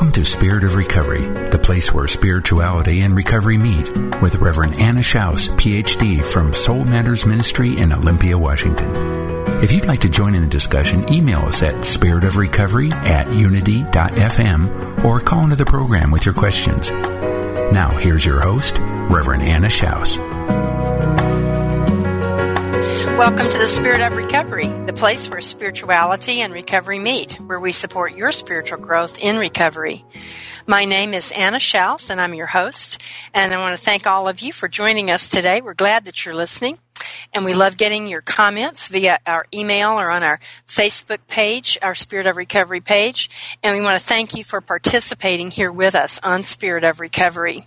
Welcome to Spirit of Recovery, the place where spirituality and recovery meet, with Reverend Anna Schaus, PhD from Soul Matters Ministry in Olympia, Washington. If you'd like to join in the discussion, email us at spiritofrecovery at unity.fm or call into the program with your questions. Now, here's your host, Reverend Anna Schaus. Welcome to the Spirit of Recovery, the place where spirituality and recovery meet, where we support your spiritual growth in recovery. My name is Anna Schaus, and I'm your host. And I want to thank all of you for joining us today. We're glad that you're listening. And we love getting your comments via our email or on our Facebook page, our Spirit of Recovery page. And we want to thank you for participating here with us on Spirit of Recovery.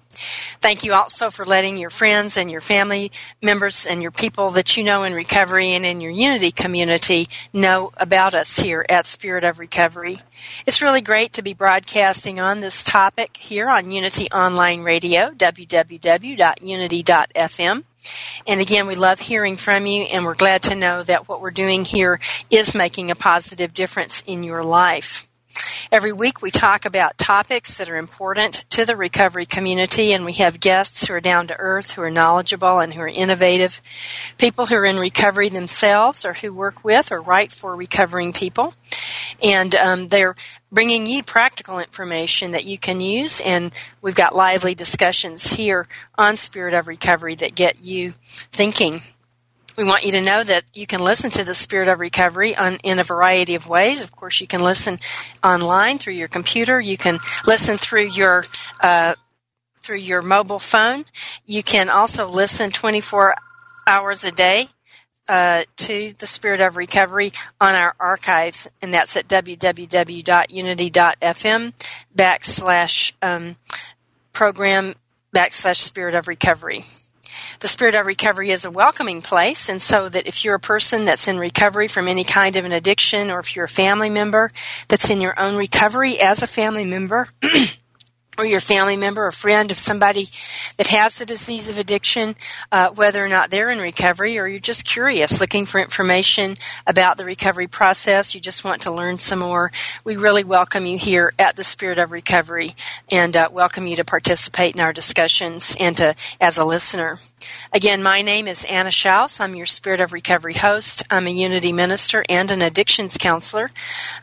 Thank you also for letting your friends and your family members and your people that you know in recovery and in your Unity community know about us here at Spirit of Recovery. It's really great to be broadcasting on this topic here on Unity Online Radio, www.unity.fm. And again, we love hearing from you, and we're glad to know that what we're doing here is making a positive difference in your life. Every week we talk about topics that are important to the recovery community and we have guests who are down to earth, who are knowledgeable and who are innovative, people who are in recovery themselves or who work with or write for recovering people. And um, they're bringing you practical information that you can use and we've got lively discussions here on Spirit of Recovery that get you thinking we want you to know that you can listen to the Spirit of Recovery on, in a variety of ways. Of course, you can listen online through your computer. You can listen through your uh, through your mobile phone. You can also listen 24 hours a day uh, to the Spirit of Recovery on our archives, and that's at www.unity.fm backslash um, program backslash Spirit of Recovery the Spirit of Recovery is a welcoming place, and so that if you're a person that's in recovery from any kind of an addiction, or if you're a family member that's in your own recovery as a family member, or your family member or friend of somebody that has the disease of addiction, uh, whether or not they're in recovery, or you're just curious, looking for information about the recovery process, you just want to learn some more, we really welcome you here at the Spirit of Recovery and uh, welcome you to participate in our discussions and to as a listener. Again, my name is Anna Schaus. I'm your Spirit of Recovery host. I'm a Unity minister and an addictions counselor.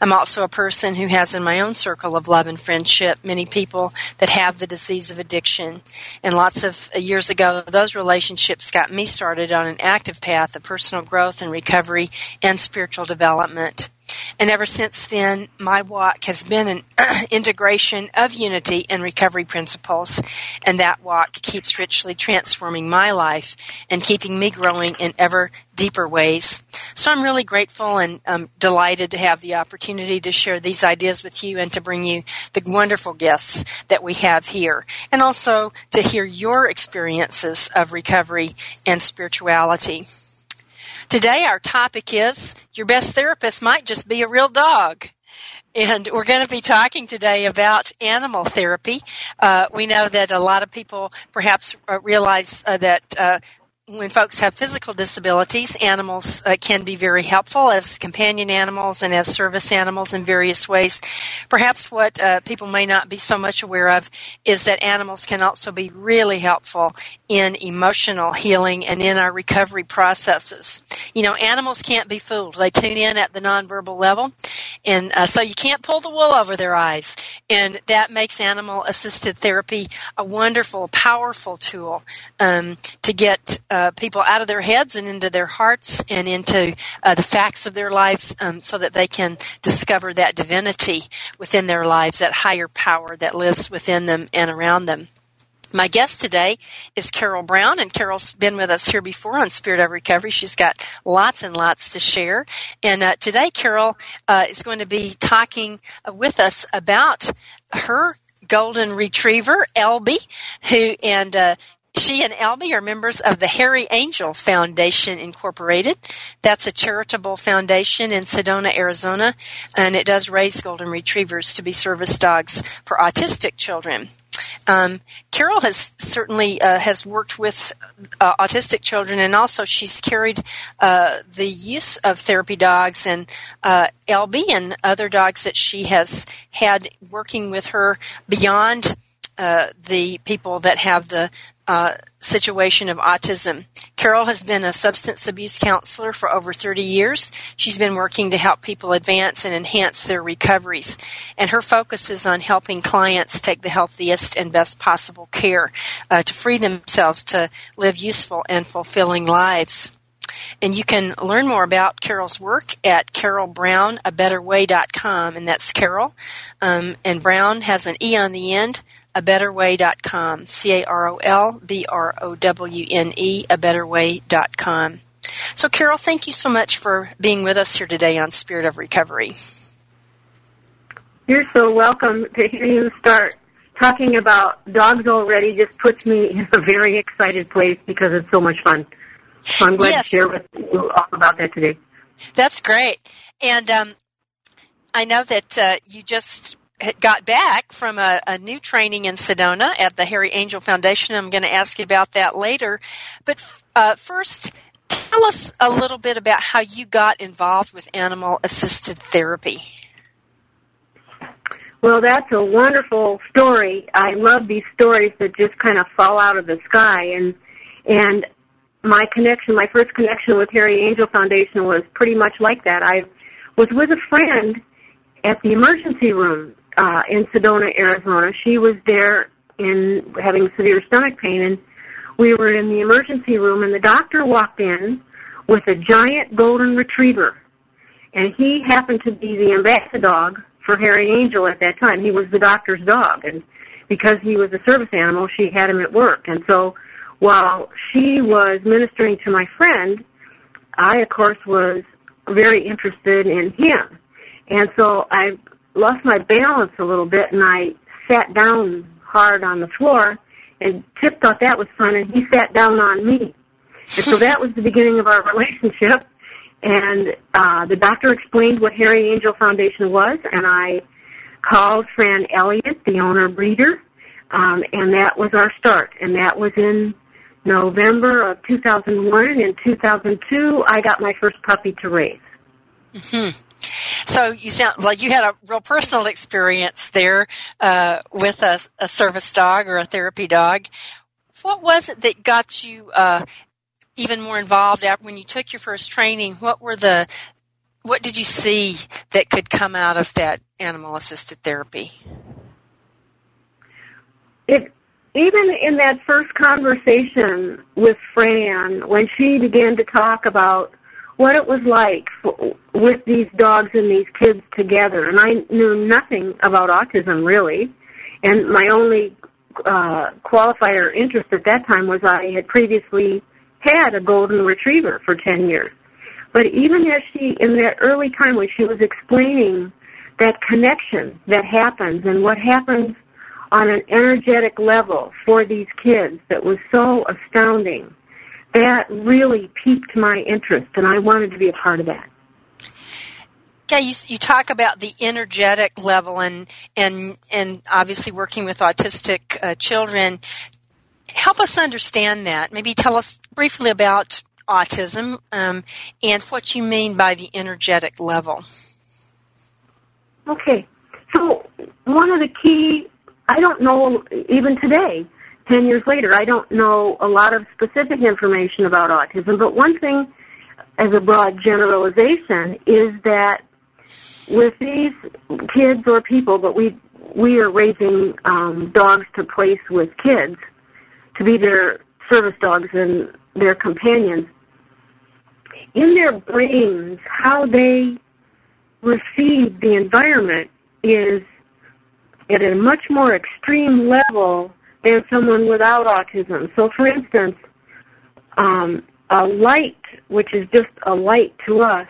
I'm also a person who has in my own circle of love and friendship many people that have the disease of addiction. And lots of years ago, those relationships got me started on an active path of personal growth and recovery and spiritual development. And ever since then, my walk has been an integration of unity and recovery principles. And that walk keeps richly transforming my life and keeping me growing in ever deeper ways. So I'm really grateful and um, delighted to have the opportunity to share these ideas with you and to bring you the wonderful guests that we have here. And also to hear your experiences of recovery and spirituality. Today, our topic is Your Best Therapist Might Just Be a Real Dog. And we're going to be talking today about animal therapy. Uh, we know that a lot of people perhaps uh, realize uh, that uh, when folks have physical disabilities, animals uh, can be very helpful as companion animals and as service animals in various ways. Perhaps what uh, people may not be so much aware of is that animals can also be really helpful in emotional healing and in our recovery processes. You know, animals can't be fooled. They tune in at the nonverbal level, and uh, so you can't pull the wool over their eyes. And that makes animal assisted therapy a wonderful, powerful tool um, to get uh, people out of their heads and into their hearts and into uh, the facts of their lives um, so that they can discover that divinity within their lives, that higher power that lives within them and around them. My guest today is Carol Browne, and Carol's been with us here before on Spirit of Recovery. She's got lots and lots to share. And uh, today, Carol uh, is going to be talking with us about her golden retriever, Elby, who and uh, she and Elby are members of the Harry Angel Foundation Incorporated. That's a charitable foundation in Sedona, Arizona, and it does raise golden retrievers to be service dogs for autistic children. Um, Carol has certainly uh, has worked with uh, autistic children, and also she's carried uh, the use of therapy dogs and uh, Elby and other dogs that she has had working with her beyond uh, the people that have the uh, situation of autism. Carol has been a substance abuse counselor for over 30 years. She's been working to help people advance and enhance their recoveries. And her focus is on helping clients take the healthiest and best possible care uh, to free themselves to live useful and fulfilling lives. And you can learn more about Carol's work at carolbrowneabetterway.com, and that's Carol. Um, and Brown has an E on the end, abetterway.com. C A R O L B R O W N E, abetterway.com. So, Carol, thank you so much for being with us here today on Spirit of Recovery. You're so welcome to hear you start talking about dogs already just puts me in a very excited place because it's so much fun. So I'm glad yes. to share with you all about that today. That's great. And um, I know that uh, you just got back from a, a, new training in Sedona at the Harry Angel Foundation. I'm going to ask you about that later. But uh, first, tell us a little bit about how you got involved with animal assisted therapy. Well, that's a wonderful story. I love these stories that just kind of fall out of the sky and and my connection, my first connection with Harry Angel Foundation was pretty much like that. I was with a friend at the emergency room uh, in Sedona, Arizona. She was there in having severe stomach pain, and we were in the emergency room, and the doctor walked in with a giant golden retriever, and he happened to be the ambassador dog for Harry Angel at that time. He was the doctor's dog, and because he was a service animal, she had him at work, and so while she was ministering to my friend, I of course was very interested in him. And so I lost my balance a little bit and I sat down hard on the floor and Tip thought that was fun and he sat down on me. And so that was the beginning of our relationship. And uh, the doctor explained what Harry Angel Foundation was, and I called Fran Elliott, the owner breeder, um, and that was our start. And that was in November of 2001. And in 2002, I got my first puppy to raise. Mm-hmm. So you sound like you had a real personal experience there uh, with a, a, service dog or a therapy dog. What was it that got you uh, even more involved when you took your first training? What were the what did you see that could come out of that animal assisted therapy? It even in that first conversation with Fran, when she began to talk about what it was like for, with these dogs and these kids together. And I knew nothing about autism really, and my only uh, qualifier interest at that time was I had previously had a golden retriever for 10 years. But even as she, in that early time when she was explaining that connection that happens and what happens on an energetic level for these kids that was so astounding that really piqued my interest, and I wanted to be a part of that. Yeah, you, you talk about the energetic level and and and obviously working with autistic uh, children. help us understand that. Maybe tell us briefly about autism um, and what you mean by the energetic level. Okay. So, one of the key, I don't know even today, 10 years later, I don't know a lot of specific information about autism, but one thing as a broad generalization is that with these kids or people, but we we are raising um, dogs to place with kids to be their service dogs and their companions. In their brains, how they receive the environment is at a much more extreme level than someone without autism. So, for instance, um, a light, which is just a light to us,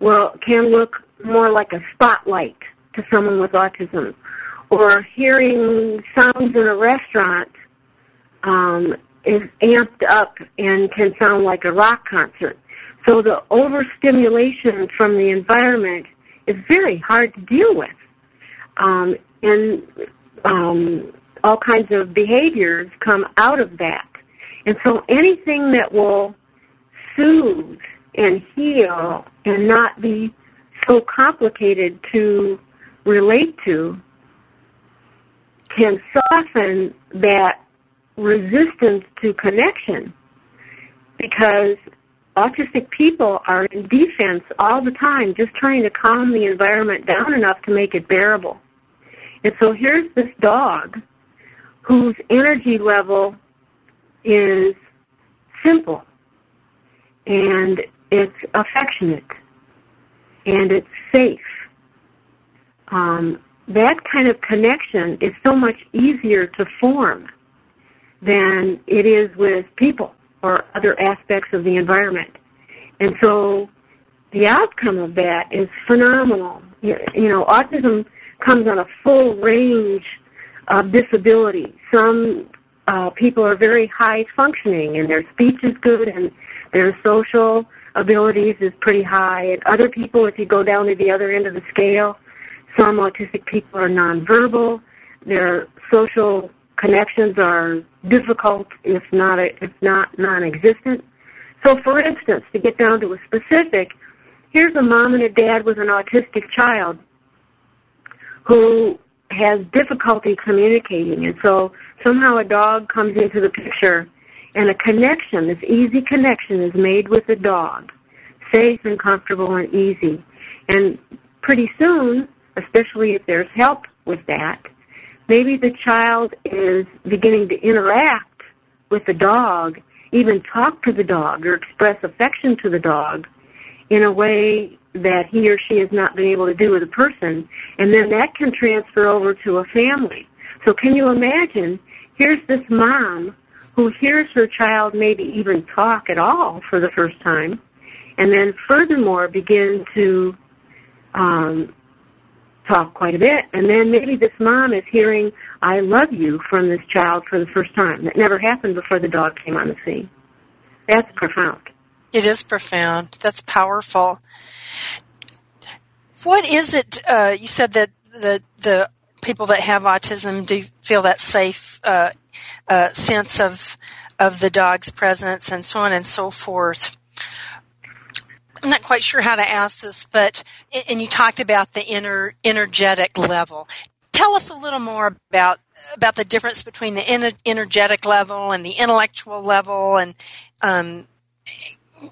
well, can look more like a spotlight to someone with autism. Or hearing sounds in a restaurant um, is amped up and can sound like a rock concert. So the overstimulation from the environment is very hard to deal with. Um, and um, all kinds of behaviors come out of that. And so anything that will soothe and heal and not be so complicated to relate to can soften that resistance to connection because autistic people are in defense all the time, just trying to calm the environment down enough to make it bearable. And so here's this dog whose energy level is simple and it's affectionate and it's safe. Um, that kind of connection is so much easier to form than it is with people or other aspects of the environment. And so the outcome of that is phenomenal. You, you know, autism comes on a full range of disability. Some uh, people are very high functioning and their speech is good and their social abilities is pretty high. And other people, if you go down to the other end of the scale, some autistic people are nonverbal. Their social connections are difficult, if not if not non-existent. So, for instance, to get down to a specific, here's a mom and a dad with an autistic child who has difficulty communicating, and so somehow a dog comes into the picture, and a connection, this easy connection, is made with the dog, safe and comfortable and easy, and pretty soon, especially if there's help with that, maybe the child is beginning to interact with the dog, even talk to the dog or express affection to the dog in a way that he or she has not been able to do with a person, and then that can transfer over to a family. So can you imagine, here's this mom who hears her child maybe even talk at all for the first time, and then furthermore begin to um, talk quite a bit. And then maybe this mom is hearing, I love you from this child for the first time. That never happened before the dog came on the scene. That's profound. It is profound. That's powerful. What is it? Uh, you said that the the people that have autism do feel that safe uh, uh, sense of of the dog's presence and so on and so forth. I'm not quite sure how to ask this, but and you talked about the inner energetic level. Tell us a little more about about the difference between the energetic level and the intellectual level, and um,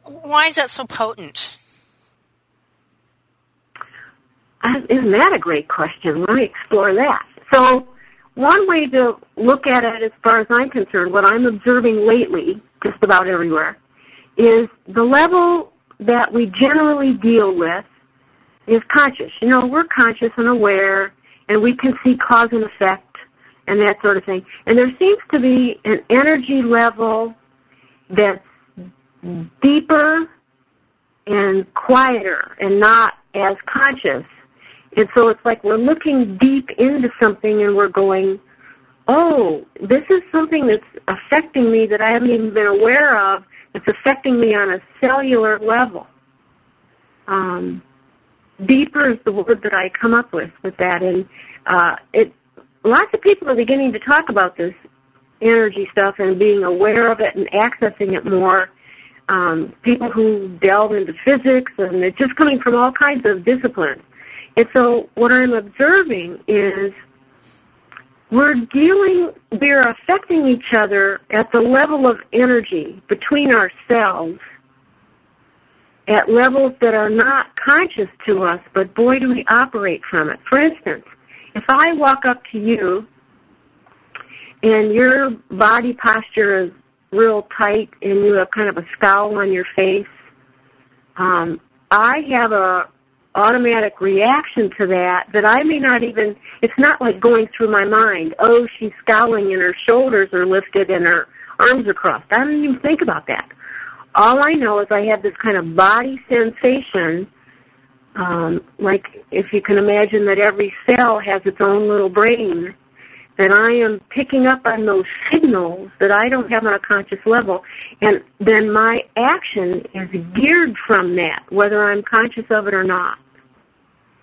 why is that so potent? Isn't that a great question? Let me explore that. So, one way to look at it, as far as I'm concerned, what I'm observing lately, just about everywhere, is the level that we generally deal with is conscious. You know, we're conscious and aware, and we can see cause and effect and that sort of thing. And there seems to be an energy level that's deeper and quieter and not as conscious. And so it's like we're looking deep into something and we're going, oh, this is something that's affecting me that I haven't even been aware of it's affecting me on a cellular level. Um, deeper is the word that I come up with with that, and uh, it. Lots of people are beginning to talk about this energy stuff and being aware of it and accessing it more. Um, people who delve into physics, and it's just coming from all kinds of disciplines. And so, what I'm observing is we're dealing, we're affecting each other at the level of energy between ourselves at levels that are not conscious to us, but boy, do we operate from it. For instance, if I walk up to you and your body posture is real tight and you have kind of a scowl on your face, um, I have a automatic reaction to that that I may not even, it's not like going through my mind, oh, she's scowling and her shoulders are lifted and her arms are crossed. I don't even think about that. All I know is I have this kind of body sensation, um, like if you can imagine that every cell has its own little brain, that I am picking up on those signals that I don't have on a conscious level, and then my action is geared from that, whether I'm conscious of it or not.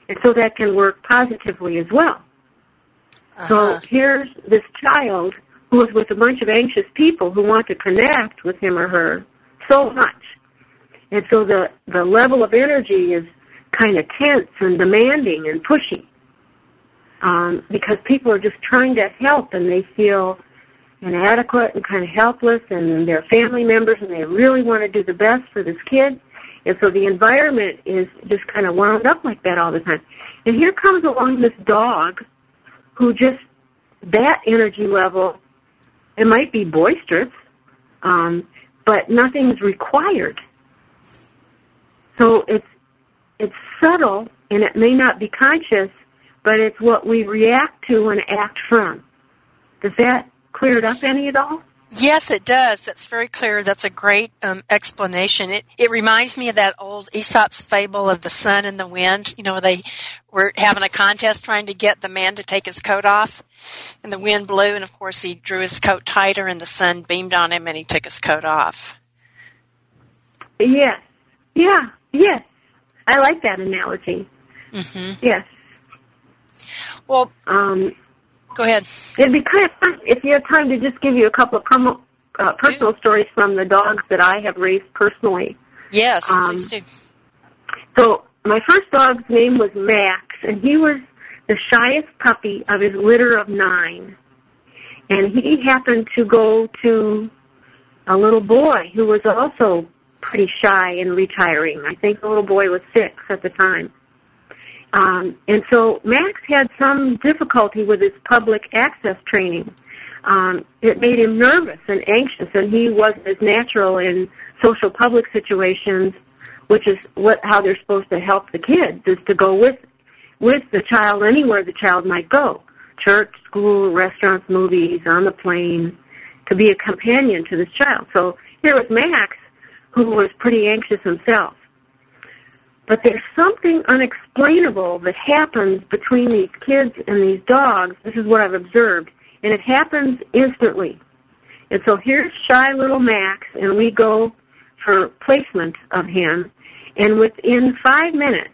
And so that can work positively as well. Uh-huh. So here's this child who is with a bunch of anxious people who want to connect with him or her so much. And so the, the level of energy is kind of tense and demanding and pushy. Um, because people are just trying to help and they feel inadequate and kind of helpless and they're family members and they really want to do the best for this kid and so the environment is just kind of wound up like that all the time. And here comes along this dog who just, that energy level, it might be boisterous, um, but nothing's required. So it's, it's subtle and it may not be conscious, but it's what we react to and act from. Does that clear it up any at all? Yes, it does. That's very clear. That's a great um, explanation. It it reminds me of that old Aesop's fable of the sun and the wind. You know, they were having a contest trying to get the man to take his coat off, and the wind blew, and of course he drew his coat tighter, and the sun beamed on him, and he took his coat off. Yes, yeah, yes. I like that analogy. Mm-hmm. Yes. Well, um, Go ahead. It'd be kind of fun if you have time to just give you a couple of promo, uh, personal stories from the dogs that I have raised personally. Yes, um, please do. So my first dog's name was Max, and he was the shyest puppy of his litter of nine. And he happened to go to a little boy who was also pretty shy and retiring. I think the little boy was six at the time. Um, and so Max had some difficulty with his public access training. Um, it made him nervous and anxious, and he wasn't as natural in social public situations, which is what how they're supposed to help the kids is to go with with the child anywhere the child might go, church, school, restaurants, movies, on the plane, to be a companion to this child. So here was Max, who was pretty anxious himself. But there's something unexplainable that happens between these kids and these dogs. This is what I've observed. And it happens instantly. And so here's shy little Max, and we go for placement of him. And within five minutes,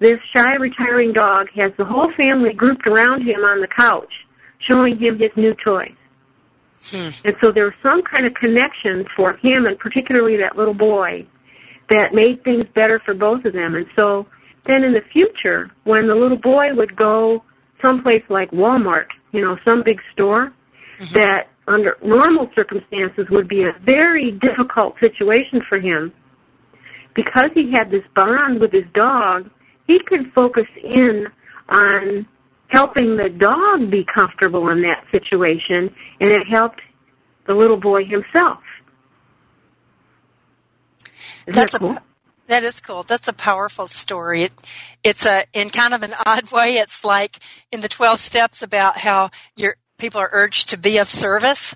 this shy retiring dog has the whole family grouped around him on the couch, showing him his new toys. Hmm. And so there was some kind of connection for him, and particularly that little boy, that made things better for both of them. And so then in the future, when the little boy would go someplace like Walmart, you know, some big store, mm-hmm. that under normal circumstances would be a very difficult situation for him, because he had this bond with his dog, he could focus in on helping the dog be comfortable in that situation, and it helped the little boy himself. Isn't That's that cool? a that is cool. That's a powerful story. It, it's a in kind of an odd way. It's like in the twelve steps about how your people are urged to be of service,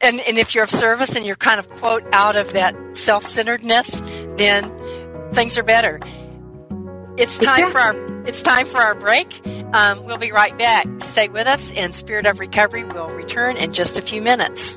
and and if you're of service and you're kind of quote out of that self centeredness, then things are better. It's time for our it's time for our break. Um, we'll be right back. Stay with us, and Spirit of Recovery will return in just a few minutes.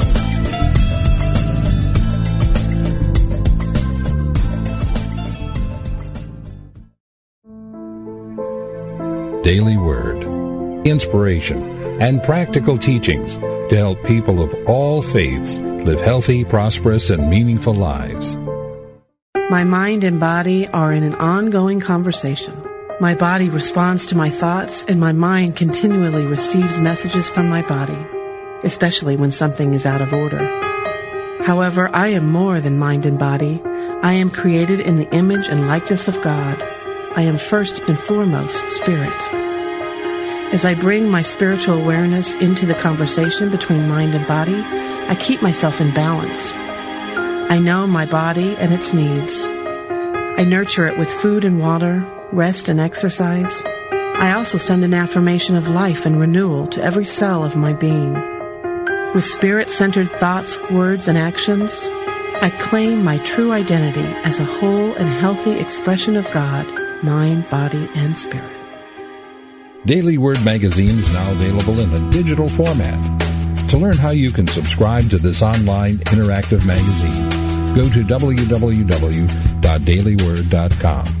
Daily Word, inspiration, and practical teachings to help people of all faiths live healthy, prosperous, and meaningful lives. My mind and body are in an ongoing conversation. My body responds to my thoughts, and my mind continually receives messages from my body, especially when something is out of order. However, I am more than mind and body. I am created in the image and likeness of God. I am first and foremost spirit. As I bring my spiritual awareness into the conversation between mind and body, I keep myself in balance. I know my body and its needs. I nurture it with food and water, rest and exercise. I also send an affirmation of life and renewal to every cell of my being. With spirit-centered thoughts, words, and actions, I claim my true identity as a whole and healthy expression of God mind, body, and spirit. Daily Word Magazine is now available in a digital format. To learn how you can subscribe to this online interactive magazine, go to www.dailyword.com.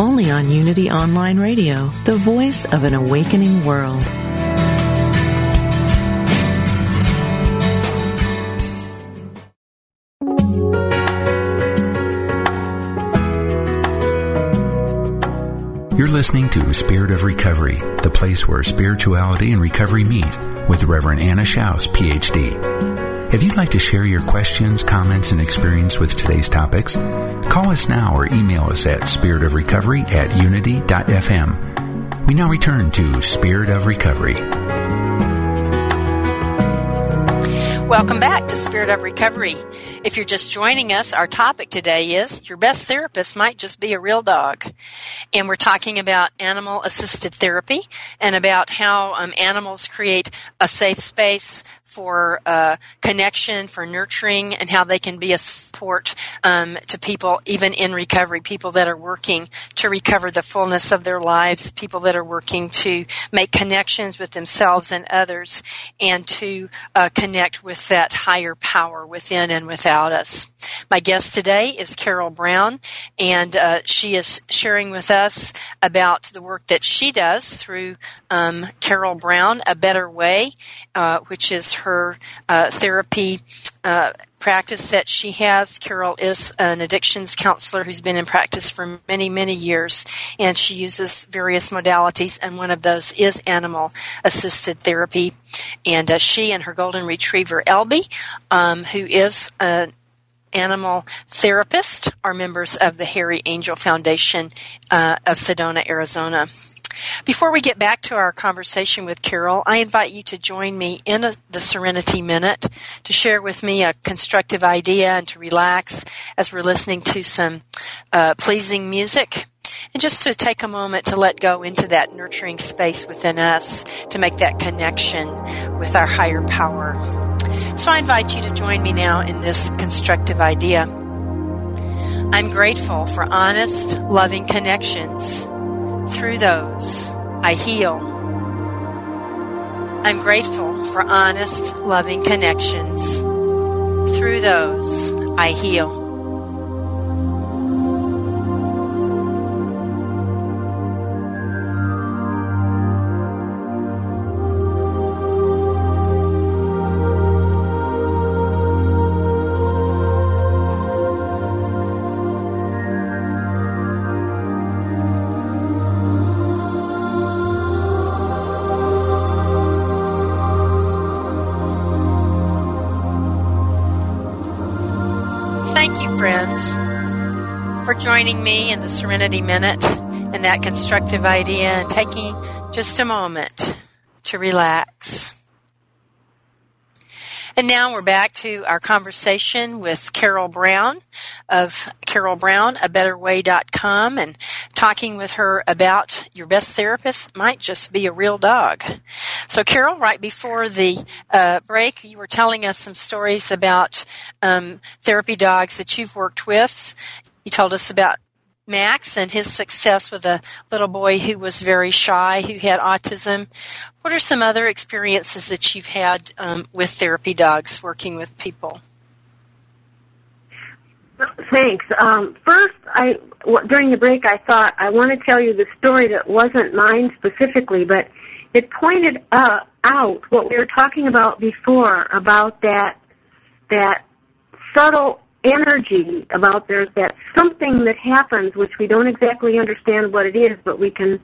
only on Unity Online Radio, the voice of an awakening world. You're listening to Spirit of Recovery, the place where spirituality and recovery meet with Reverend Anna Schaus, PhD. If you'd like to share your questions, comments, and experience with today's topics, call us now or email us at spiritofrecovery at unity.fm. We now return to Spirit of Recovery. Welcome back to Spirit of Recovery. If you're just joining us, our topic today is Your Best Therapist Might Just Be a Real Dog. And we're talking about animal assisted therapy and about how um, animals create a safe space for uh, connection, for nurturing, and how they can be a support um, to people, even in recovery, people that are working to recover the fullness of their lives, people that are working to make connections with themselves and others, and to uh, connect with that higher power within and without us. My guest today is Carol Browne, and uh, she is sharing with us about the work that she does through um, Carol Browne, A Better Way, uh, which is her uh, therapy uh, practice that she has. Carol is an addictions counselor who's been in practice for many, many years, and she uses various modalities, and one of those is animal assisted therapy. And uh, she and her golden retriever, Elby, um, who is an animal therapist, are members of the Harry Angel Foundation uh, of Sedona, Arizona. Before we get back to our conversation with Carol, I invite you to join me in a, the Serenity Minute to share with me a constructive idea and to relax as we're listening to some uh, pleasing music. And just to take a moment to let go into that nurturing space within us to make that connection with our higher power. So I invite you to join me now in this constructive idea. I'm grateful for honest, loving connections through those, I heal. I'm grateful for honest, loving connections. through those, I heal. Joining me in the Serenity Minute and that constructive idea and taking just a moment to relax. And now we're back to our conversation with Carol Browne of Carol Browne, a betterway.com and talking with her about your best therapist might just be a real dog. So Carol, right before the uh, break, you were telling us some stories about um, therapy dogs that you've worked with told us about Max and his success with a little boy who was very shy, who had autism. What are some other experiences that you've had um, with therapy dogs working with people? Thanks. Um, first, I during the break, I thought I want to tell you the story that wasn't mine specifically, but it pointed uh, out what we were talking about before about that that subtle energy about there's that something that happens which we don't exactly understand what it is, but we can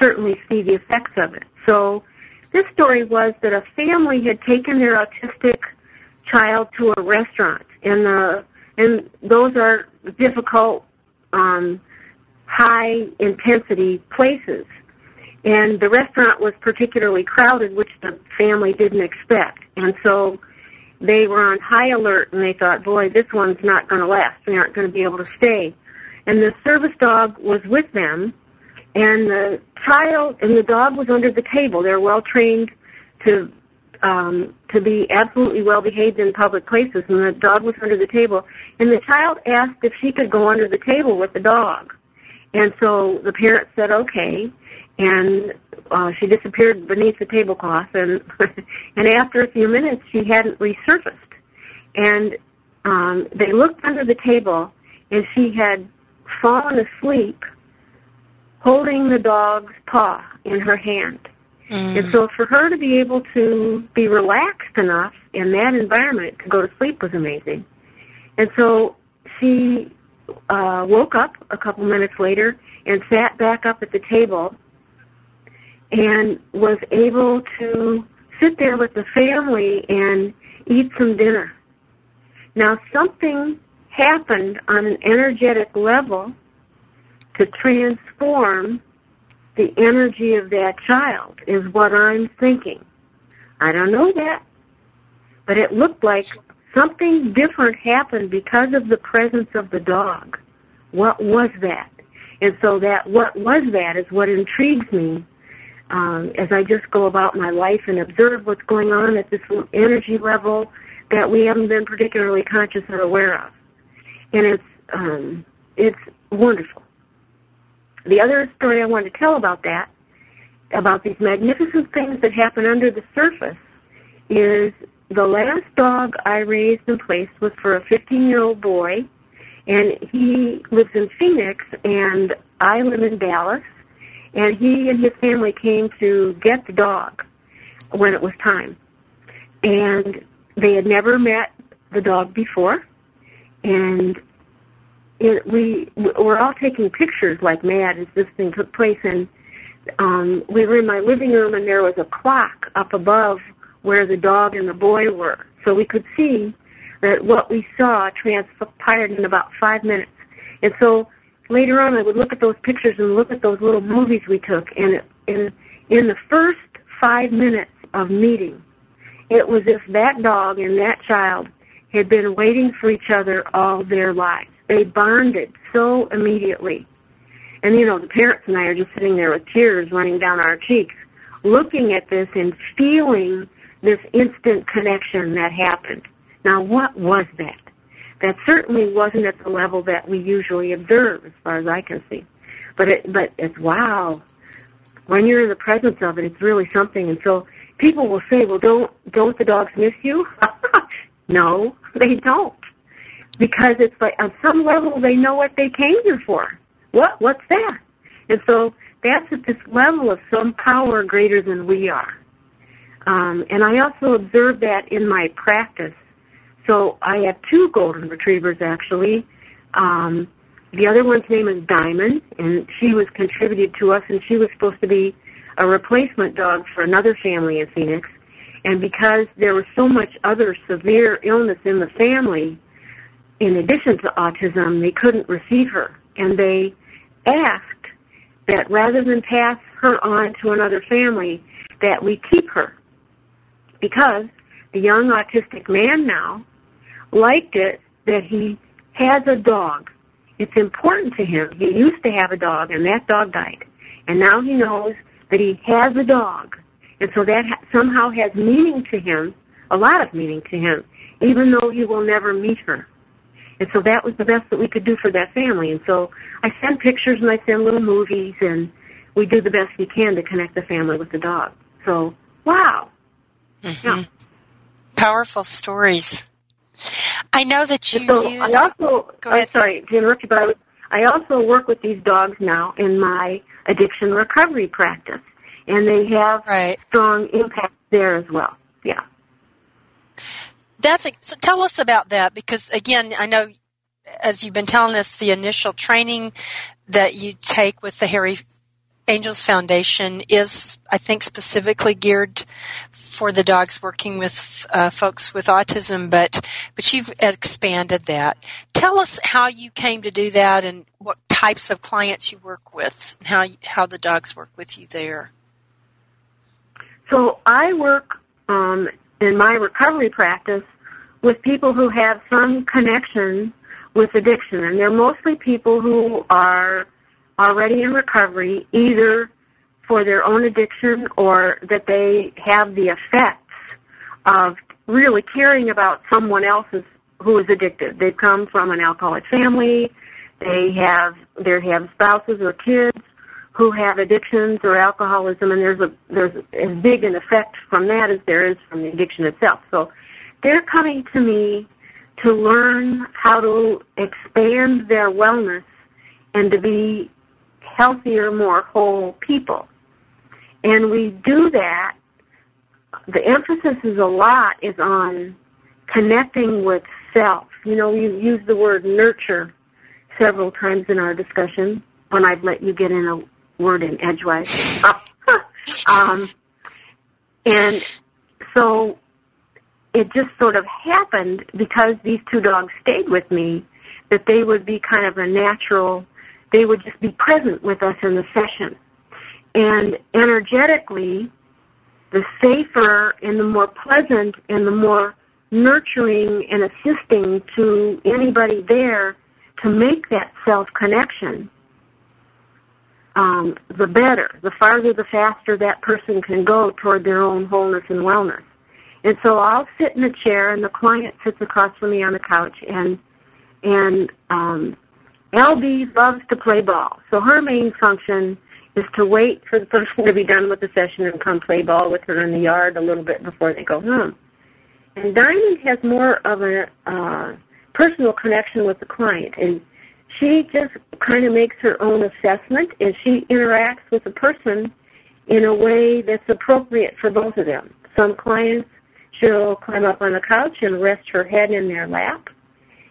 certainly see the effects of it. So this story was that a family had taken their autistic child to a restaurant, and the and those are difficult, um, high intensity places. And the restaurant was particularly crowded, which the family didn't expect. And so they were on high alert and they thought, boy, this one's not going to last. We aren't going to be able to stay. And the service dog was with them, and the child and the dog was under the table. They're well trained to um, to be absolutely well behaved in public places, and the dog was under the table. And the child asked if she could go under the table with the dog, and so the parent said okay and uh, she disappeared beneath the tablecloth, and and after a few minutes, she hadn't resurfaced. And um, they looked under the table, and she had fallen asleep, holding the dog's paw in her hand. Mm. And so, for her to be able to be relaxed enough in that environment to go to sleep was amazing. And so, she uh, woke up a couple minutes later and sat back up at the table and was able to sit there with the family and eat some dinner. Now, something happened on an energetic level to transform the energy of that child, is what I'm thinking. I don't know that, but it looked like something different happened because of the presence of the dog. What was that? And so that what was that is what intrigues me um, as I just go about my life and observe what's going on at this energy level that we haven't been particularly conscious or aware of. And it's um, it's wonderful. The other story I want to tell about that, about these magnificent things that happen under the surface, is the last dog I raised and placed was for a 15 year old boy, and he lives in Phoenix, and I live in Dallas and he and his family came to get the dog when it was time. And they had never met the dog before, and it, we were all taking pictures like mad as this thing took place. And um, we were in my living room, and there was a clock up above where the dog and the boy were, so we could see that what we saw transpired in about five minutes. And so later on I would look at those pictures and look at those little movies we took, and in in the first five minutes of meeting, it was if that dog and that child had been waiting for each other all their lives. They bonded so immediately. And you know, the parents and I are just sitting there with tears running down our cheeks, looking at this and feeling this instant connection that happened. Now, what was that? That certainly wasn't at the level that we usually observe, as far as I can see. But it, but it's wow. When you're in the presence of it, it's really something. And so people will say, "Well, don't don't the dogs miss you?" No, they don't. Because it's like on some level they know what they came here for. What? What's that? And so that's at this level of some power greater than we are. Um, and I also observe that in my practice. So I have two golden retrievers actually. Um, the other one's name is Diamond, and she was contributed to us, and she was supposed to be a replacement dog for another family in Phoenix. And because there was so much other severe illness in the family, in addition to autism, they couldn't receive her. And they asked that rather than pass her on to another family, that we keep her. Because the young autistic man now liked it that he has a dog. It's important to him. He used to have a dog, and that dog died. And now he knows that he has a dog. And so that ha- somehow has meaning to him, a lot of meaning to him, even though he will never meet her. And so that was the best that we could do for that family. And so I send pictures and I send little movies and we do the best we can to connect the family with the dog. So, wow. Mm-hmm. Yeah. Powerful stories. I know that you so use. I also, I'm sorry to interrupt you, but I, I also work with these dogs now in my addiction recovery practice, and they have right. strong impact there as well. Yeah. That's a, so. Tell us about that because again, I know as you've been telling us the initial training that you take with the Harry Angels Foundation is, I think, specifically geared for the dogs working with uh, folks with autism, but but you've expanded that. Tell us how you came to do that and what types of clients you work with, and how how the dogs work with you there. So I work um, in my recovery practice with people who have some connection with addiction, and they're mostly people who are already in recovery, either for their own addiction or that they have the effects of really caring about someone else's who is addicted. They've come from an alcoholic family. They have they have spouses or kids who have addictions or alcoholism, and there's a there's as big an effect from that as there is from the addiction itself. So they're coming to me to learn how to expand their wellness and to be healthier, more whole people. And we do that. The emphasis is a lot is on connecting with self. You know, you use the word nurture several times in our discussion when I've let you get in a word in edgewise. um, and so it just sort of happened because these two dogs stayed with me that they would be kind of a natural they would just be present with us in the session. And energetically, the safer and the more pleasant and the more nurturing and assisting to anybody there to make that self connection, um, the better. The farther, the faster that person can go toward their own wholeness and wellness. And so I'll sit in a chair, and the client sits across from me on the couch, and and um, LB loves to play ball, so her main function is to wait for the person to be done with the session and come play ball with her in the yard a little bit before they go home. And Diamond has more of a uh, personal connection with the client, and she just kind of makes her own assessment, and she interacts with the person in a way that's appropriate for both of them. Some clients, she'll climb up on the couch and rest her head in their lap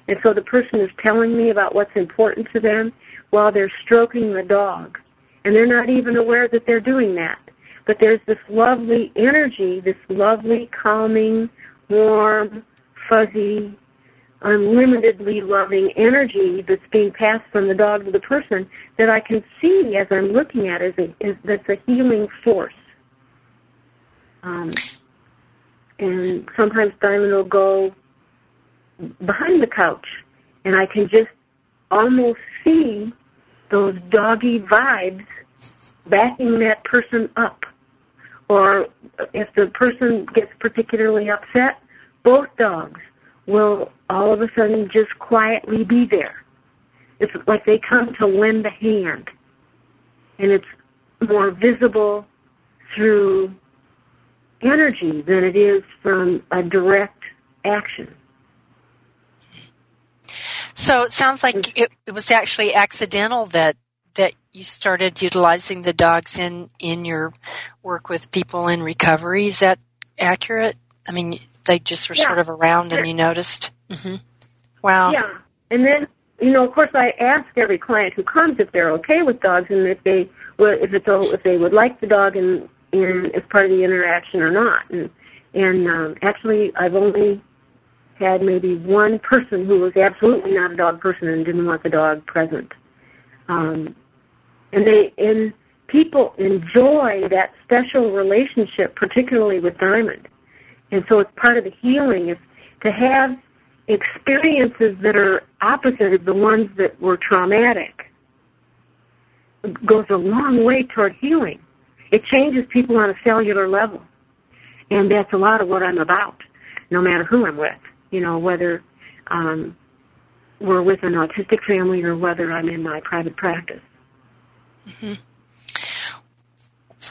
and so the person is telling me about what's important to them while they're stroking the dog. And they're not even aware that they're doing that. But there's this lovely energy, this lovely, calming, warm, fuzzy, unlimitedly loving energy that's being passed from the dog to the person that I can see as I'm looking at it as a, as, that's a healing force. Um, and sometimes Diamond will go behind the couch, and I can just almost see those doggy vibes backing that person up. Or if the person gets particularly upset, both dogs will all of a sudden just quietly be there. It's like they come to lend a hand. And it's more visible through energy than it is from a direct action. So it sounds like it, it was actually accidental that that you started utilizing the dogs in in your work with people in recovery. Is that accurate? I mean, they just were Yeah. sort of around and you noticed. hmm Wow. Yeah, and then you know, of course, I ask every client who comes if they're okay with dogs and if they would, if it's o- if they would like the dog in, in as part of the interaction or not. And and um, actually, I've only had maybe one person who was absolutely not a dog person and didn't want the dog present. Um, and they and people enjoy that special relationship, particularly with Diamond. And so it's part of the healing is to have experiences that are opposite of the ones that were traumatic goes a long way toward healing. It changes people on a cellular level. And that's a lot of what I'm about, no matter who I'm with. You know, whether um, we're with an autistic family or whether I'm in my private practice.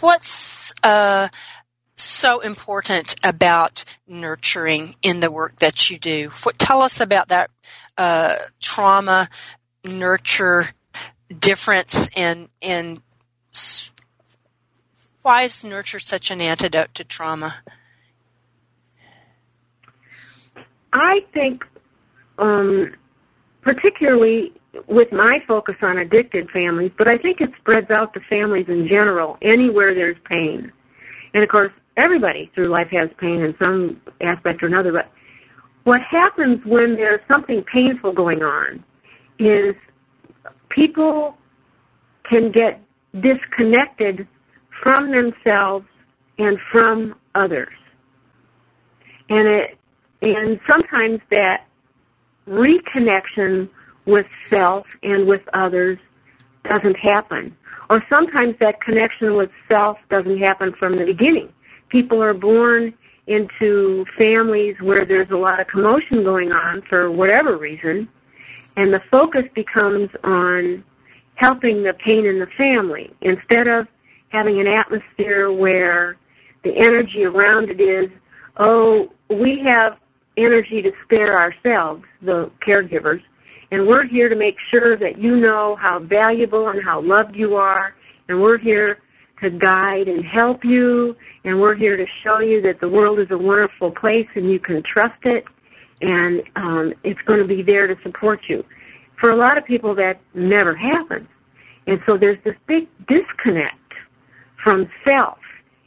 What's uh, so important about nurturing in the work that you do? What, tell us about that uh, trauma nurture difference and and why is nurture such an antidote to trauma? I think, um, particularly with my focus on addicted families, but I think it spreads out to families in general, anywhere there's pain. And of course, everybody through life has pain in some aspect or another, but what happens when there's something painful going on is people can get disconnected from themselves and from others. And it and sometimes that reconnection with self and with others doesn't happen. Or sometimes that connection with self doesn't happen from the beginning. People are born into families where there's a lot of commotion going on for whatever reason, and the focus becomes on helping the pain in the family instead of having an atmosphere where the energy around it is, oh, we have energy to spare ourselves, the caregivers, and we're here to make sure that you know how valuable and how loved you are, and we're here to guide and help you, and we're here to show you that the world is a wonderful place and you can trust it, and um, it's going to be there to support you. For a lot of people, that never happens. And so there's this big disconnect from self.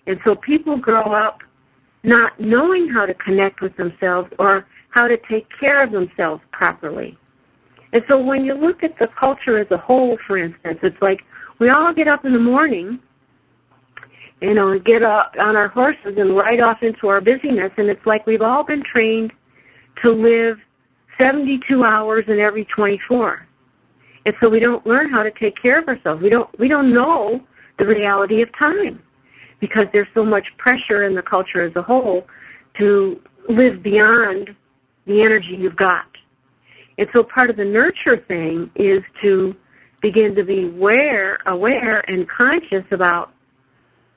And so people grow up not knowing how to connect with themselves or how to take care of themselves properly. And so when you look at the culture as a whole, for instance, it's like we all get up in the morning, you know, and get up on our horses and ride off into our busyness, and it's like we've all been trained to live 72 hours in every 24. And so we don't learn how to take care of ourselves. We don't we don't know the reality of time because there's so much pressure in the culture as a whole to live beyond the energy you've got. And so part of the nurture thing is to begin to be aware, aware and conscious about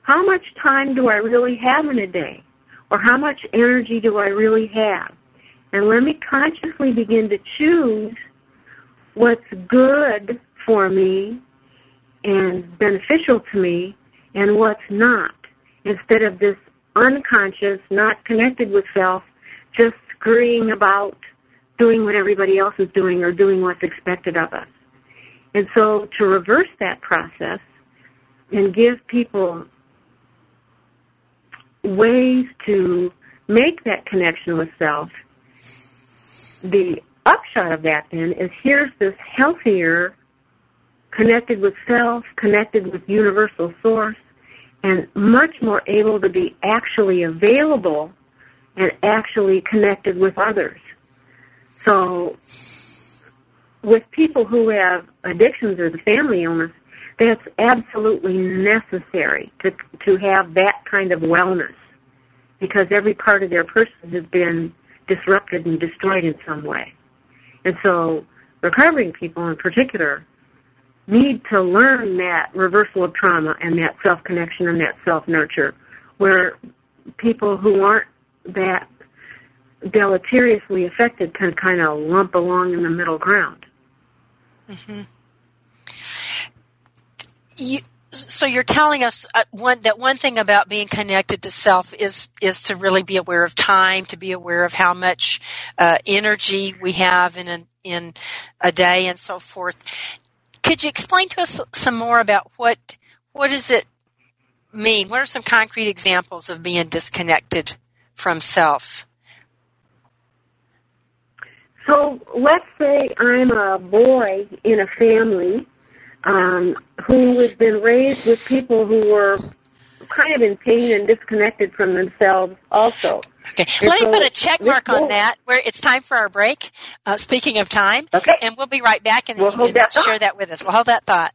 how much time do I really have in a day? Or how much energy do I really have? And let me consciously begin to choose what's good for me and beneficial to me and what's not. Instead of this unconscious, not connected with self, just scurrying about doing what everybody else is doing or doing what's expected of us. And so to reverse that process and give people ways to make that connection with self, the upshot of that then is here's this healthier, connected with self, connected with universal source, and much more able to be actually available and actually connected with others. So, with people who have addictions or the family illness, that's absolutely necessary to to have that kind of wellness because every part of their person has been disrupted and destroyed in some way. And so recovering people in particular need to learn that reversal of trauma and that self connection and that self nurture where people who aren't that deleteriously affected can kind of lump along in the middle ground. Mm-hmm. You, so you're telling us uh, one, that one thing about being connected to self is is to really be aware of time, to be aware of how much uh, energy we have in a in a day, and so forth. Could you explain to us some more about what what does it mean? What are some concrete examples of being disconnected from self? So let's say I'm a boy in a family um, who has been raised with people who were kind of in pain and disconnected from themselves also. Okay, and let so me put a check mark on that where it's time for our break. Uh, speaking of time, okay. and we'll be right back and we'll you can that share that with us. We'll hold that thought.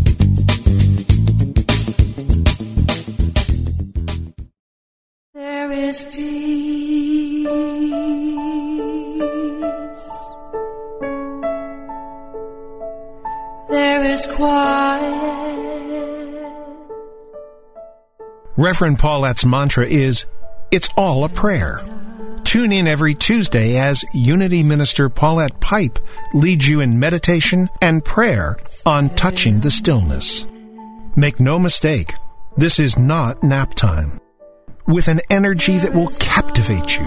There is quiet. Reverend Paulette's mantra is, It's all a prayer. Tune in every Tuesday as Unity Minister Paulette Pipe leads you in meditation and prayer on touching the stillness. Make no mistake, this is not nap time with an energy that will captivate you.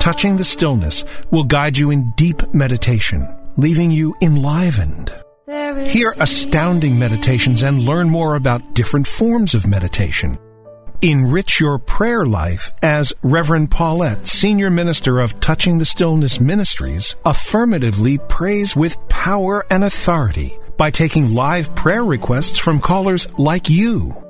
Touching the stillness will guide you in deep meditation, leaving you enlivened. Hear astounding meditations and learn more about different forms of meditation. Enrich your prayer life as Reverend Paulette, Senior Minister of Touching the Stillness Ministries, affirmatively prays with power and authority by taking live prayer requests from callers like you.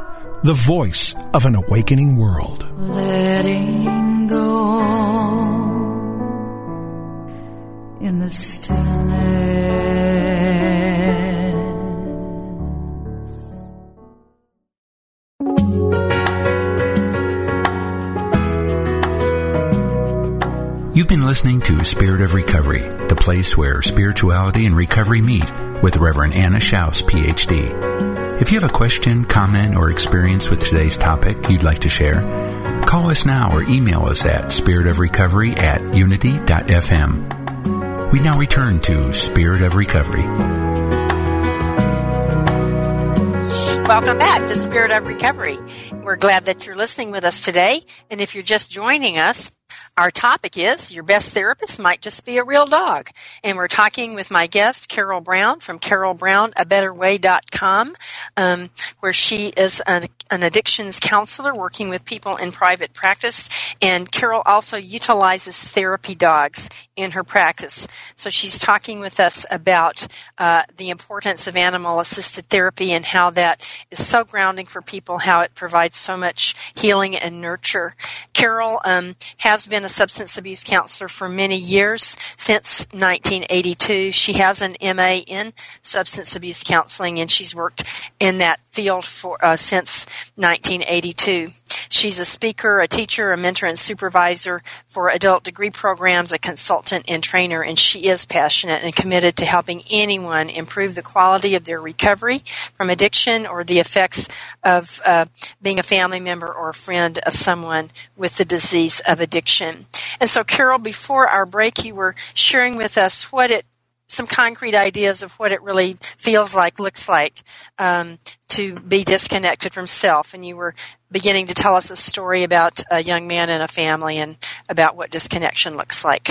the voice of an awakening world. Letting go in the stillness. You've been listening to Spirit of Recovery, the place where spirituality and recovery meet with Reverend Anna Schaus, PhD. If you have a question, comment, or experience with today's topic you'd like to share, call us now or email us at spiritofrecovery at unity.fm. We now return to Spirit of Recovery. Welcome back to Spirit of Recovery. We're glad that you're listening with us today. And if you're just joining us, our topic is Your Best Therapist Might Just Be a Real Dog. And we're talking with my guest, Carol Browne from carolbrowneabetterway.com, um, where she is an, an addictions counselor working with people in private practice. And Carol also utilizes therapy dogs in her practice. So she's talking with us about uh, the importance of animal assisted therapy and how that is so grounding for people, how it provides so much healing and nurture. Carol um, has been a substance abuse counselor for many years, since 1982. She has an MA in substance abuse counseling and she's worked in that field for uh, since 1982. She's a speaker, a teacher, a mentor, and supervisor for adult degree programs, a consultant and trainer, and she is passionate and committed to helping anyone improve the quality of their recovery from addiction or the effects of uh, being a family member or a friend of someone with the disease of addiction. And so, Carol, before our break, you were sharing with us what it some concrete ideas of what it really feels like, looks like um, to be disconnected from self. And you were beginning to tell us a story about a young man and a family and about what disconnection looks like.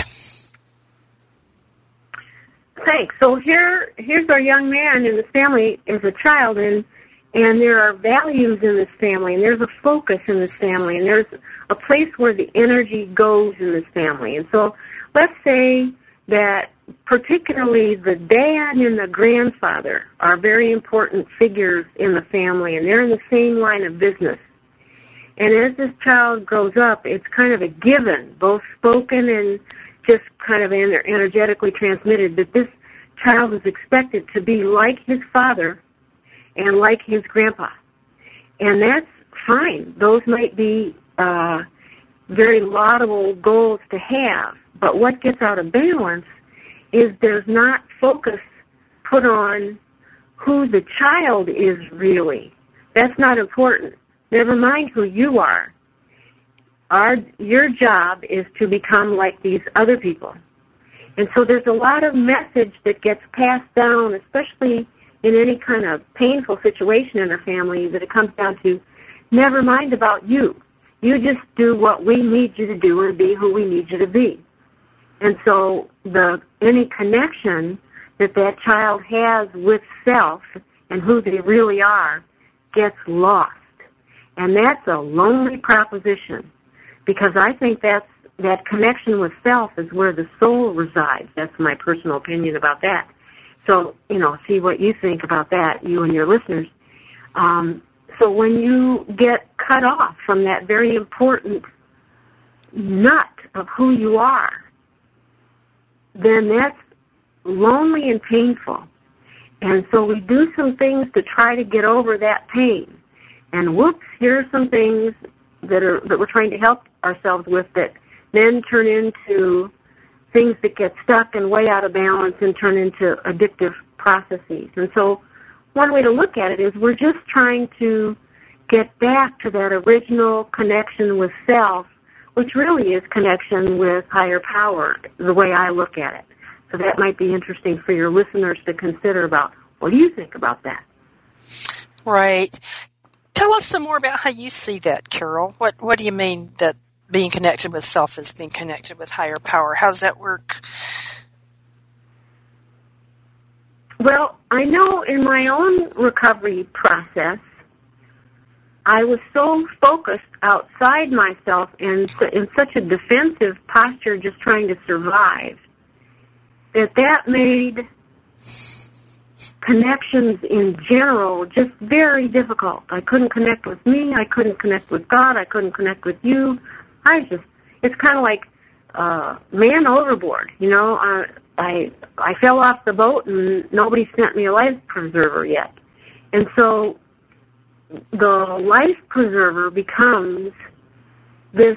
Thanks. So here, here's our young man in the family as a child, and and there are values in this family, and there's a focus in this family, and there's a place where the energy goes in this family. And so, let's say that particularly the dad and the grandfather are very important figures in the family, and they're in the same line of business. And as this child grows up, it's kind of a given, both spoken and just kind of energetically transmitted, that this child is expected to be like his father and like his grandpa. And that's fine. Those might be uh, very laudable goals to have. But what gets out of balance is there's not focus put on who the child is really. That's not important. Never mind who you are. Our, your job is to become like these other people. And so there's a lot of message that gets passed down, especially in any kind of painful situation in a family, that it comes down to never mind about you. You just do what we need you to do and be who we need you to be. And so the any connection that that child has with self and who they really are gets lost. And that's a lonely proposition because I think that's that connection with self is where the soul resides. That's my personal opinion about that. So, you know, see what you think about that, you and your listeners. Um, so when you get cut off from that very important nut of who you are, then that's lonely and painful. And so we do some things to try to get over that pain. And whoops, here are some things that are that we're trying to help ourselves with that then turn into things that get stuck and way out of balance and turn into addictive processes. And so one way to look at it is we're just trying to get back to that original connection with self, which really is connection with higher power, the way I look at it. So that might be interesting for your listeners to consider about what do you think about that? Right. Tell us some more about how you see that, Carol. What what do you mean that being connected with self is being connected with higher power. How does that work? Well, I know in my own recovery process, I was so focused outside myself and in such a defensive posture, just trying to survive, that that made connections in general just very difficult. I couldn't connect with me. I couldn't connect with God. I couldn't connect with you. I just it's kind of like uh, man overboard. You know, I I I fell off the boat and nobody sent me a life preserver yet, and so the life preserver becomes this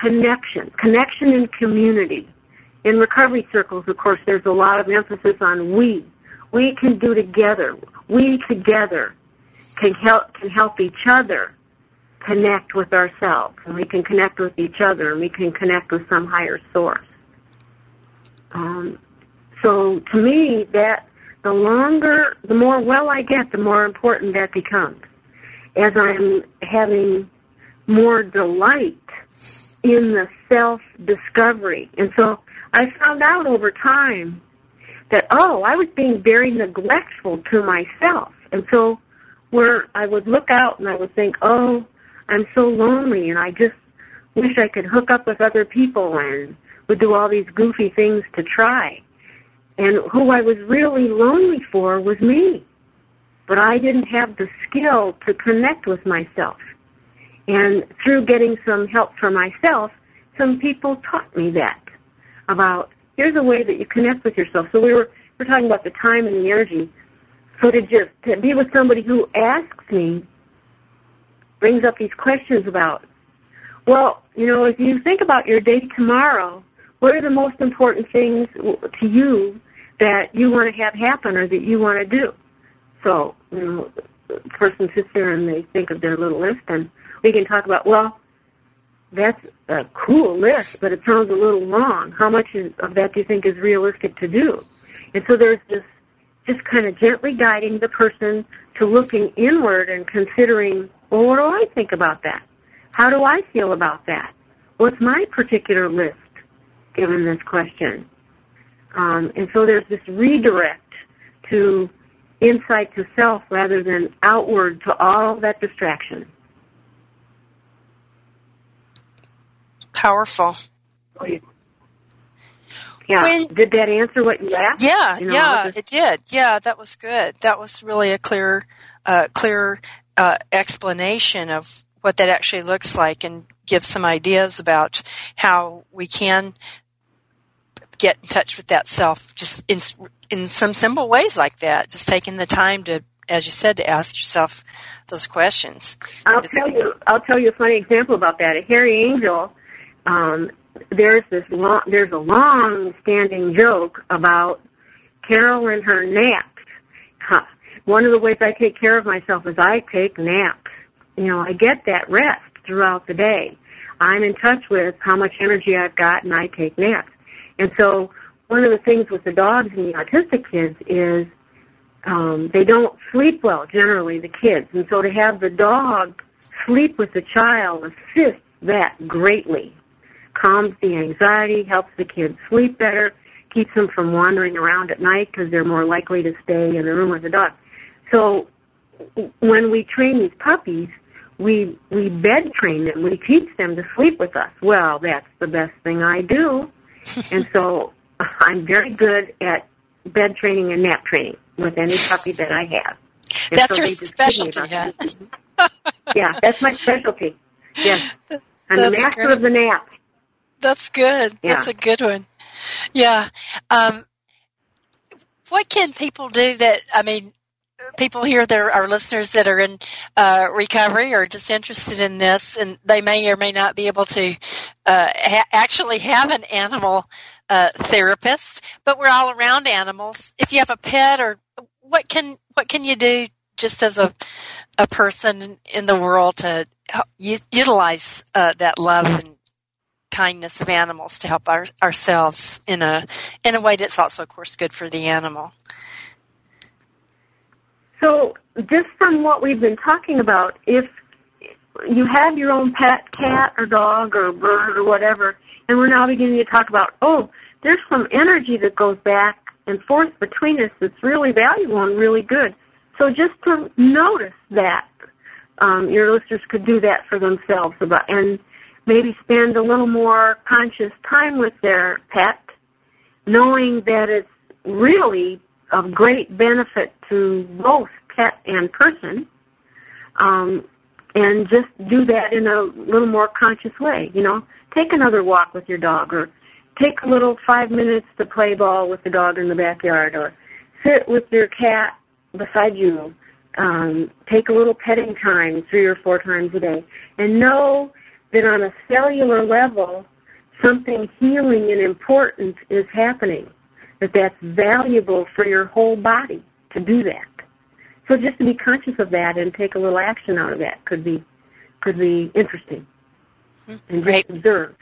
connection, connection in community. In recovery circles, of course, there's a lot of emphasis on we. We can do together. We together can help can help each other connect with ourselves and we can connect with each other and we can connect with some higher source. Um, so to me, that the longer, the more well I get, the more important that becomes. As I'm having more delight in the self discovery. And so I found out over time that, oh, I was being very neglectful to myself. And so where I would look out and I would think, oh, I'm so lonely and I just wish I could hook up with other people and would do all these goofy things to try. And who I was really lonely for was me. But I didn't have the skill to connect with myself. And through getting some help for myself, some people taught me that about here's a way that you connect with yourself. So we were we're talking about the time and the energy. So to just to be with somebody who asks me brings up these questions about, well, you know, if you think about your day tomorrow, what are the most important things to you that you want to have happen or that you want to do? So, you know, the person sits there and they think of their little list, and we can talk about, well, that's a cool list, but it sounds a little long. How much of that do you think is realistic to do? And so there's this just kind of gently guiding the person to looking inward and considering well, what do I think about that? How do I feel about that? What's my particular list given this question? Um, and so there's this redirect to insight to self rather than outward to all that distraction. Powerful. Yeah. When- did that answer what you asked? Yeah, You know, yeah, it did. Yeah, that was good. That was really a clear, uh, clear uh, explanation of what that actually looks like, and give some ideas about how we can get in touch with that self, just in in some simple ways like that. Just taking the time to, as you said, to ask yourself those questions. I'll It's- tell you. I'll tell you a funny example about that. At Harry Angel, um, there's this long, there's a long-standing joke about Carol and her naps. Huh. One of the ways I take care of myself is I take naps. You know, I get that rest throughout the day. I'm in touch with how much energy I've got, and I take naps. And so, one of the things with the dogs and the autistic kids is um, they don't sleep well generally, the kids, and so to have the dog sleep with the child assists that greatly. Calms the anxiety, helps the kids sleep better, keeps them from wandering around at night because they're more likely to stay in the room with the dog. So when we train these puppies, we we bed train them. We teach them to sleep with us. Well, that's the best thing I do, and so I'm very good at bed training and nap training with any puppy that I have. And That's so your they just kid me specialty, that. yeah, that's my specialty. Yes, I'm the master great. of the nap. That's good. Yeah. That's a good one. Yeah. Um, what can people do that, I mean, people here that are our listeners that are in uh, recovery or just interested in this, and they may or may not be able to uh, ha- actually have an animal uh, therapist, but we're all around animals. If you have a pet, or what can what can you do just as a a person in the world to u- utilize uh, that love and kindness of animals to help our, ourselves in a in a way that's also, of course, good for the animal. So, just from what we've been talking about, if you have your own pet, cat or dog or bird or whatever, and we're now beginning to talk about, oh, there's some energy that goes back and forth between us that's really valuable and really good. So just to notice that, um, your listeners could do that for themselves about, and maybe spend a little more conscious time with their pet, knowing that it's really of great benefit to both pet and person, um, and just do that in a little more conscious way. You know, take another walk with your dog, or take a little five minutes to play ball with the dog in the backyard, or sit with your cat beside you. Um, take a little petting time three or four times a day, and know that on a cellular level, something healing and important is happening. That that's valuable for your whole body to do that. So just to be conscious of that and take a little action out of that could be could be interesting. And just Great. observe.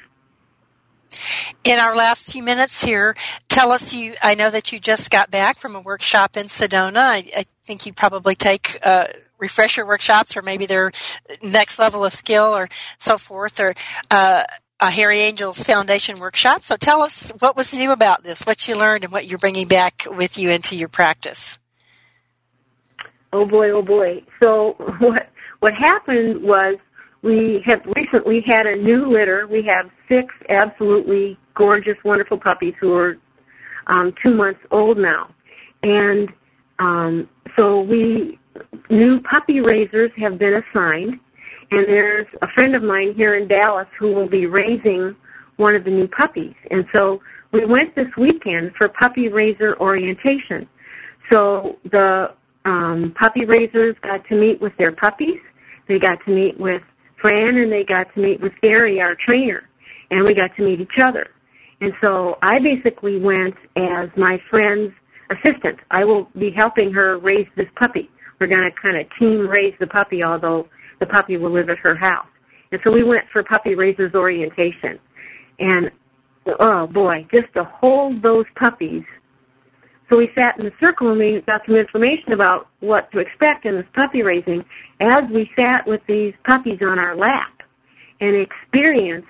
In our last few minutes here, tell us you. I know that you just got back from a workshop in Sedona. I, I think you probably take uh, refresher workshops, or maybe their next level of skill, or so forth, or uh, a Harry Angels Foundation workshop. So tell us what was new about this, what you learned, and what you're bringing back with you into your practice. Oh boy, oh boy. So what what happened was we have recently had a new litter. We have six absolutely gorgeous, wonderful puppies who are um, two months old now, and um, so we new puppy raisers have been assigned, and there's a friend of mine here in Dallas who will be raising one of the new puppies, and so we went this weekend for puppy raiser orientation. So the um, puppy raisers got to meet with their puppies. They got to meet with Fran, and they got to meet with Gary, our trainer, and we got to meet each other. And so I basically went as my friend's assistant. I will be helping her raise this puppy. We're going to kind of team raise the puppy, although the puppy will live at her house. And so we went for puppy raisers orientation. And oh boy, just to hold those puppies So we sat in the circle and we got some information about what to expect in this puppy raising as we sat with these puppies on our lap and experienced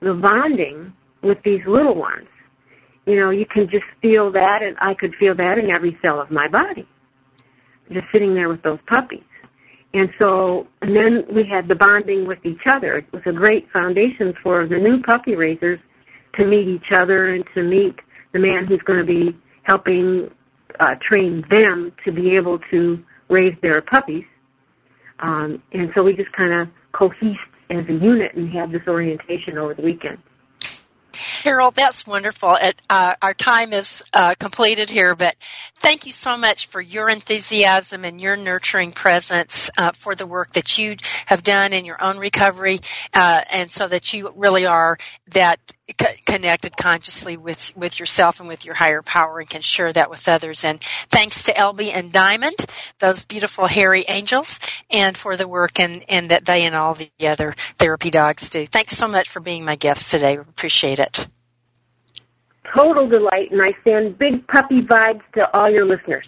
the bonding with these little ones. You know, you can just feel that, and I could feel that in every cell of my body, just sitting there with those puppies. And so, and then we had the bonding with each other. It was a great foundation for the new puppy raisers to meet each other and to meet the man who's going to be helping uh, train them to be able to raise their puppies. Um, and so we just kind of cohesed as a unit and had this orientation over the weekend. Carol, that's wonderful. It, uh, our time is uh, completed here, but thank you so much for your enthusiasm and your nurturing presence uh, for the work that you have done in your own recovery, uh, and so that you really are that connected consciously with, with yourself and with your higher power and can share that with others. And thanks to Elby and Diamond, those beautiful hairy angels, and for the work and, and that they and all the other therapy dogs do. Thanks so much for being my guest today. Appreciate it. Total delight, and I send big puppy vibes to all your listeners.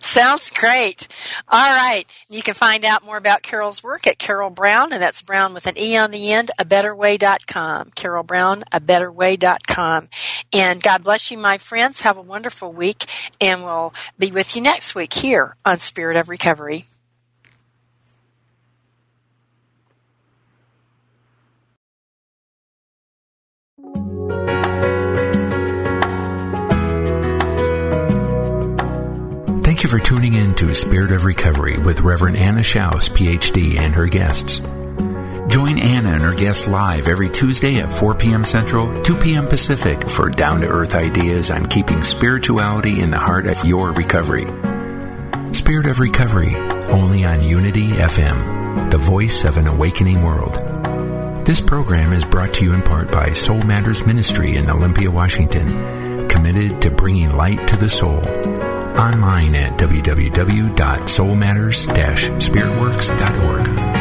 Sounds great. All right. You can find out more about Carol's work at Carol Browne, and that's Brown with an E on the end, a betterway.com. Carol Browne, a betterway.com. And God bless you, my friends. Have a wonderful week, and we'll be with you next week here on Spirit of Recovery. Thank you for tuning in to Spirit of Recovery with Reverend Anna Schaus, PhD, and her guests. Join Anna and her guests live every Tuesday at 4 p.m. Central, 2 p.m. Pacific for down-to-earth ideas on keeping spirituality in the heart of your recovery. Spirit of Recovery, only on Unity FM, the voice of an awakening world. This program is brought to you in part by Soul Matters Ministry in Olympia, Washington, committed to bringing light to the soul online at www.soulmatters-spiritworks.org.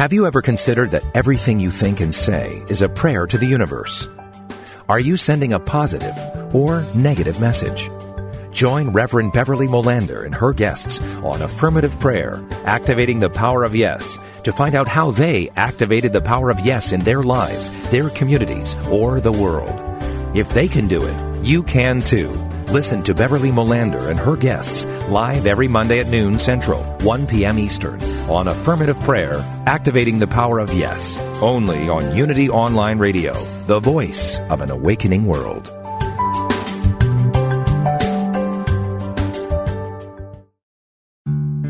Have you ever considered that everything you think and say is a prayer to the universe? Are you sending a positive or negative message? Join Reverend Beverly Molander and her guests on Affirmative Prayer, Activating the Power of Yes, to find out how they activated the power of yes in their lives, their communities, or the world. If they can do it, you can too. Listen to Beverly Molander and her guests live every Monday at noon Central, 1 p.m. Eastern on Affirmative Prayer, Activating the Power of Yes, only on Unity Online Radio, the voice of an awakening world.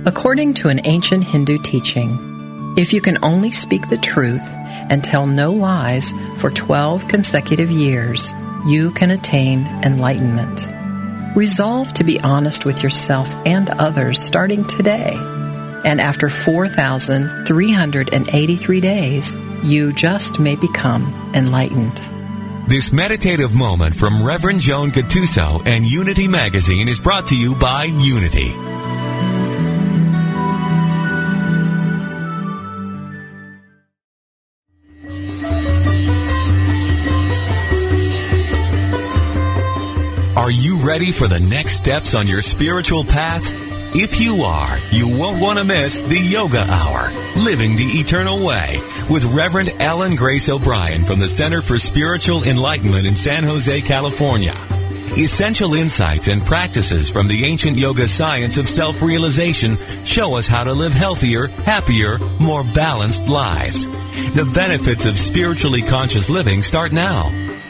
According to an ancient Hindu teaching, if you can only speak the truth and tell no lies for 12 consecutive years, you can attain enlightenment. Resolve to be honest with yourself and others starting today. And after 4,383 days, you just may become enlightened. This meditative moment from Reverend Joan Gattuso and Unity Magazine is brought to you by Unity. Ready for the next steps on your spiritual path? If you are, you won't want to miss the Yoga Hour, Living the Eternal Way, with Reverend Ellen Grace O'Brien from the Center for Spiritual Enlightenment in San Jose, California. Essential insights and practices from the ancient yoga science of self-realization show us how to live healthier, happier, more balanced lives. The benefits of spiritually conscious living start now.